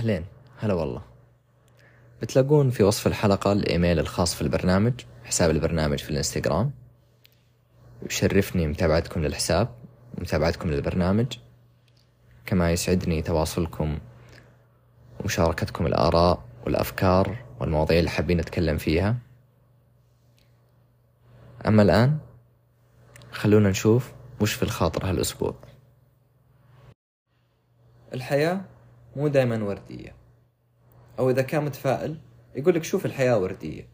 أهلين. هلا والله. بتلاقون في وصف الحلقة الإيميل الخاص في البرنامج حساب البرنامج في الإنستغرام. يشرفني متابعتكم للحساب ومتابعتكم للبرنامج. كما يسعدني تواصلكم ومشاركتكم الآراء والأفكار والمواضيع اللي حابين نتكلم فيها. أما الآن خلونا نشوف وش في الخاطر هالأسبوع. الحياة مو دايما وردية. أو إذا كان متفائل يقول لك شوف الحياة وردية.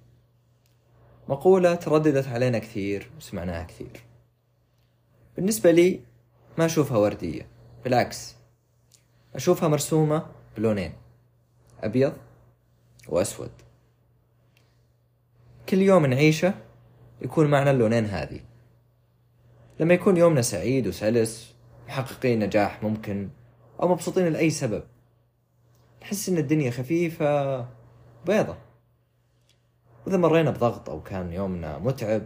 مقولة ترددت علينا كثير وسمعناها كثير. بالنسبة لي ما أشوفها وردية. بالعكس أشوفها مرسومة بلونين أبيض وأسود. كل يوم نعيشه يكون معنا اللونين هذه. لما يكون يومنا سعيد وسلس محققين نجاح ممكن أو مبسوطين لأي سبب. نحس إن الدنيا خفيفة بيضة. وإذا مرينا بضغط أو كان يومنا متعب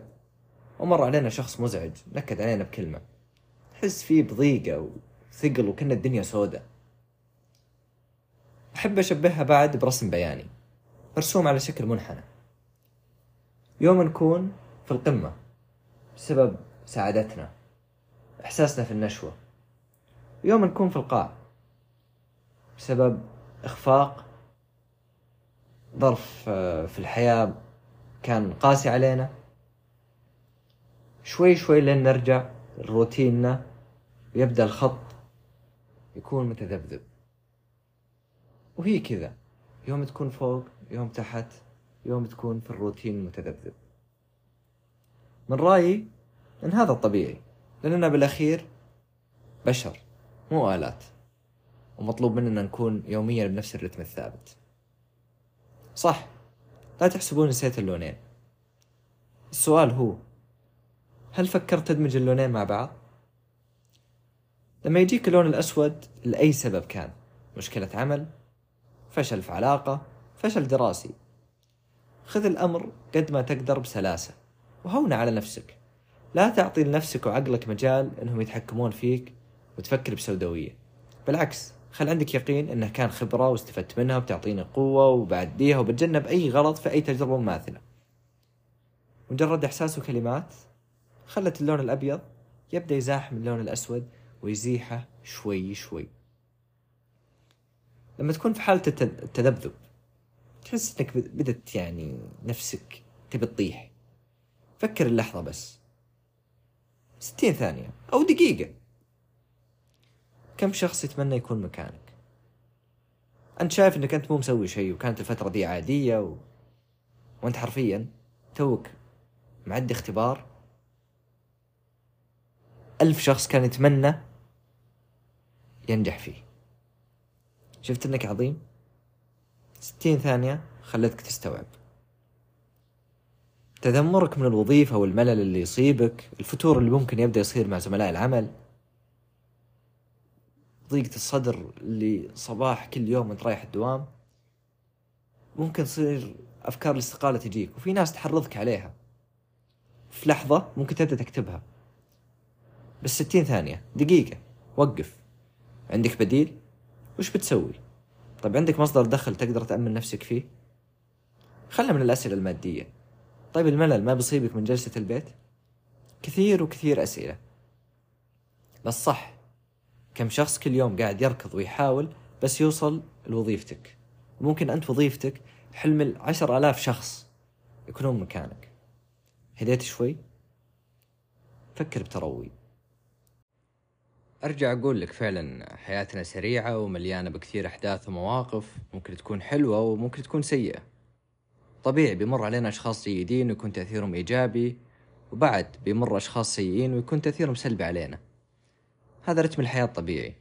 ومر علينا شخص مزعج نكد علينا بكلمة. نحس فيه بضيقة وثقل وكأن الدنيا سودة. أحب أشبهها بعد برسم بياني مرسوم على شكل منحنى. يوم نكون في القمة بسبب سعادتنا إحساسنا في النشوة. يوم نكون في القاع بسبب إخفاق ظرف آه، في الحياة كان قاسي علينا. شوي شوي لين نرجع لروتيننا ويبدأ الخط يكون متذبذب. وهي كذا. يوم تكون فوق يوم تحت يوم تكون في الروتين المتذبذب من رأيي أن هذا الطبيعي لأننا بالأخير بشر مو آلات. ومطلوب مننا نكون يوميا بنفس الرتم الثابت. صح لا تحسبون نسيت اللونين. السؤال هو هل فكرت تدمج اللونين مع بعض؟ لما يجيك اللون الأسود لأي سبب كان؟ مشكلة عمل فشل في علاقة فشل دراسي. خذ الأمر قد ما تقدر بسلاسة وهون على نفسك. لا تعطي لنفسك وعقلك مجال إنهم يتحكمون فيك وتفكر بسوداوية. بالعكس خل عندك يقين إنه كان خبرة واستفدت منها وبتعطيني قوة وبعديها وبتجنب أي غلط في أي تجربة مماثلة. مجرد إحساس وكلمات خلت اللون الأبيض يبدأ يزاحم اللون الأسود ويزيحه شوي شوي. لما تكون في حالة التذبذب تحس إنك بدت يعني نفسك تبي تطيح. فكر اللحظة بس. ستين ثانية أو دقيقة. كم شخص يتمنى يكون مكانك؟ أنت شايف أنك أنت مو مسوي شيء وكانت الفترة دي عادية و... وأنت حرفيا توك معدي اختبار. ألف شخص كان يتمنى ينجح فيه. شفت أنك عظيم؟ ستين ثانية خلتك تستوعب. تذمرك من الوظيفة والملل اللي يصيبك الفتور اللي ممكن يبدأ يصير مع زملاء العمل. ضيقة الصدر اللي صباح كل يوم انت رايح الدوام ممكن تصير أفكار الاستقالة تجيك وفي ناس تحرضك عليها. في لحظة ممكن تبدأ تكتبها. بس ستين ثانية دقيقة وقف. عندك بديل؟ وش بتسوي؟ طيب عندك مصدر دخل تقدر تأمن نفسك فيه؟ خلنا من الأسئلة المادية. طيب الملل ما بيصيبك من جلسة البيت؟ كثير وكثير أسئلة. بس صح كم شخص كل يوم قاعد يركض ويحاول بس يوصل لوظيفتك. ممكن أنت وظيفتك حلم العشر آلاف شخص يكونون مكانك. هديت شوي؟ فكر بتروي أرجع أقول لك فعلا حياتنا سريعة ومليانة بكثير أحداث ومواقف ممكن تكون حلوة وممكن تكون سيئة. طبيعي بيمر علينا أشخاص جيدين ويكون تأثيرهم إيجابي وبعد بيمر أشخاص سيئين ويكون تأثيرهم سلبي علينا. هذا رتم الحياة الطبيعي.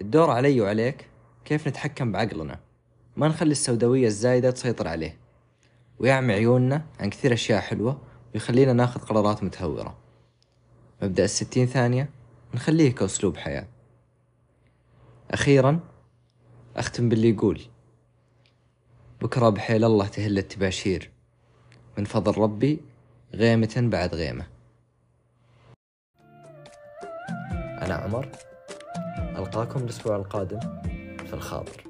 الدور علي وعليك كيف نتحكم بعقلنا. ما نخلي السوداوية الزايدة تسيطر عليه. ويعمي عيوننا عن كثير أشياء حلوة ويخلينا ناخذ قرارات متهورة. مبدأ الستين ثانية نخليه كأسلوب حياة. أخيرا أختم باللي يقول. بكرة بحيل الله تهل التباشير من فضل ربي غيمة بعد غيمة. أنا عمر. ألقاكم الأسبوع القادم في الخاطر.